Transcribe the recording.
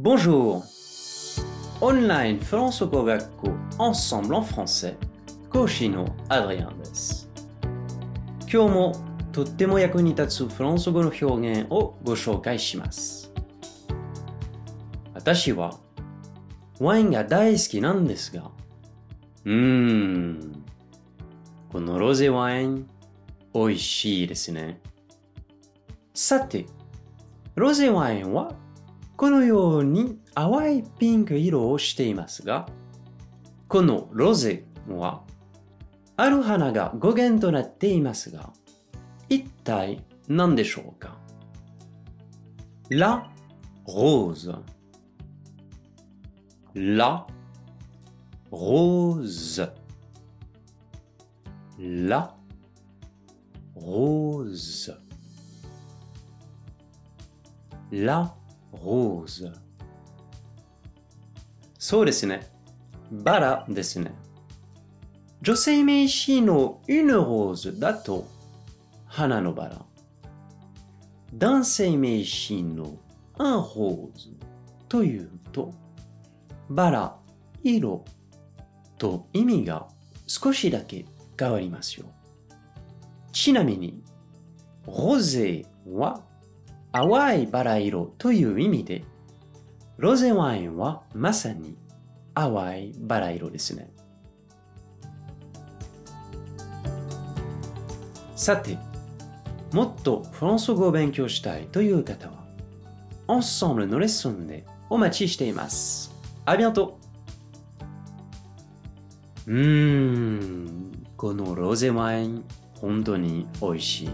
Bonjour. Online フランス語学校 Ensemble en français. 講師のアドリアンです今日もとっても役に立つフランス語の表現をご紹介します私はワインが大好きなんですがうーんこのロゼワイン美味しいですねさてロゼワインはこのように淡いピンク色をしていますが、このロゼはある花が語源となっていますが、一体何でしょうか？La rose La rose La rose La rose そうですね。バラですね。女性名詞の une rose だと花のバラ。男性名詞の un rose というとバラ、色と意味が少しだけ変わりますよ。ちなみに、ロゼは淡いバラ色という意味で、ロゼワインはまさに淡いバラ色ですね。さて、もっとフランス語を勉強したいという方は、Ensemble のレッスンでお待ちしています。ありがとううーん、このロゼワイン、本当に美味しい。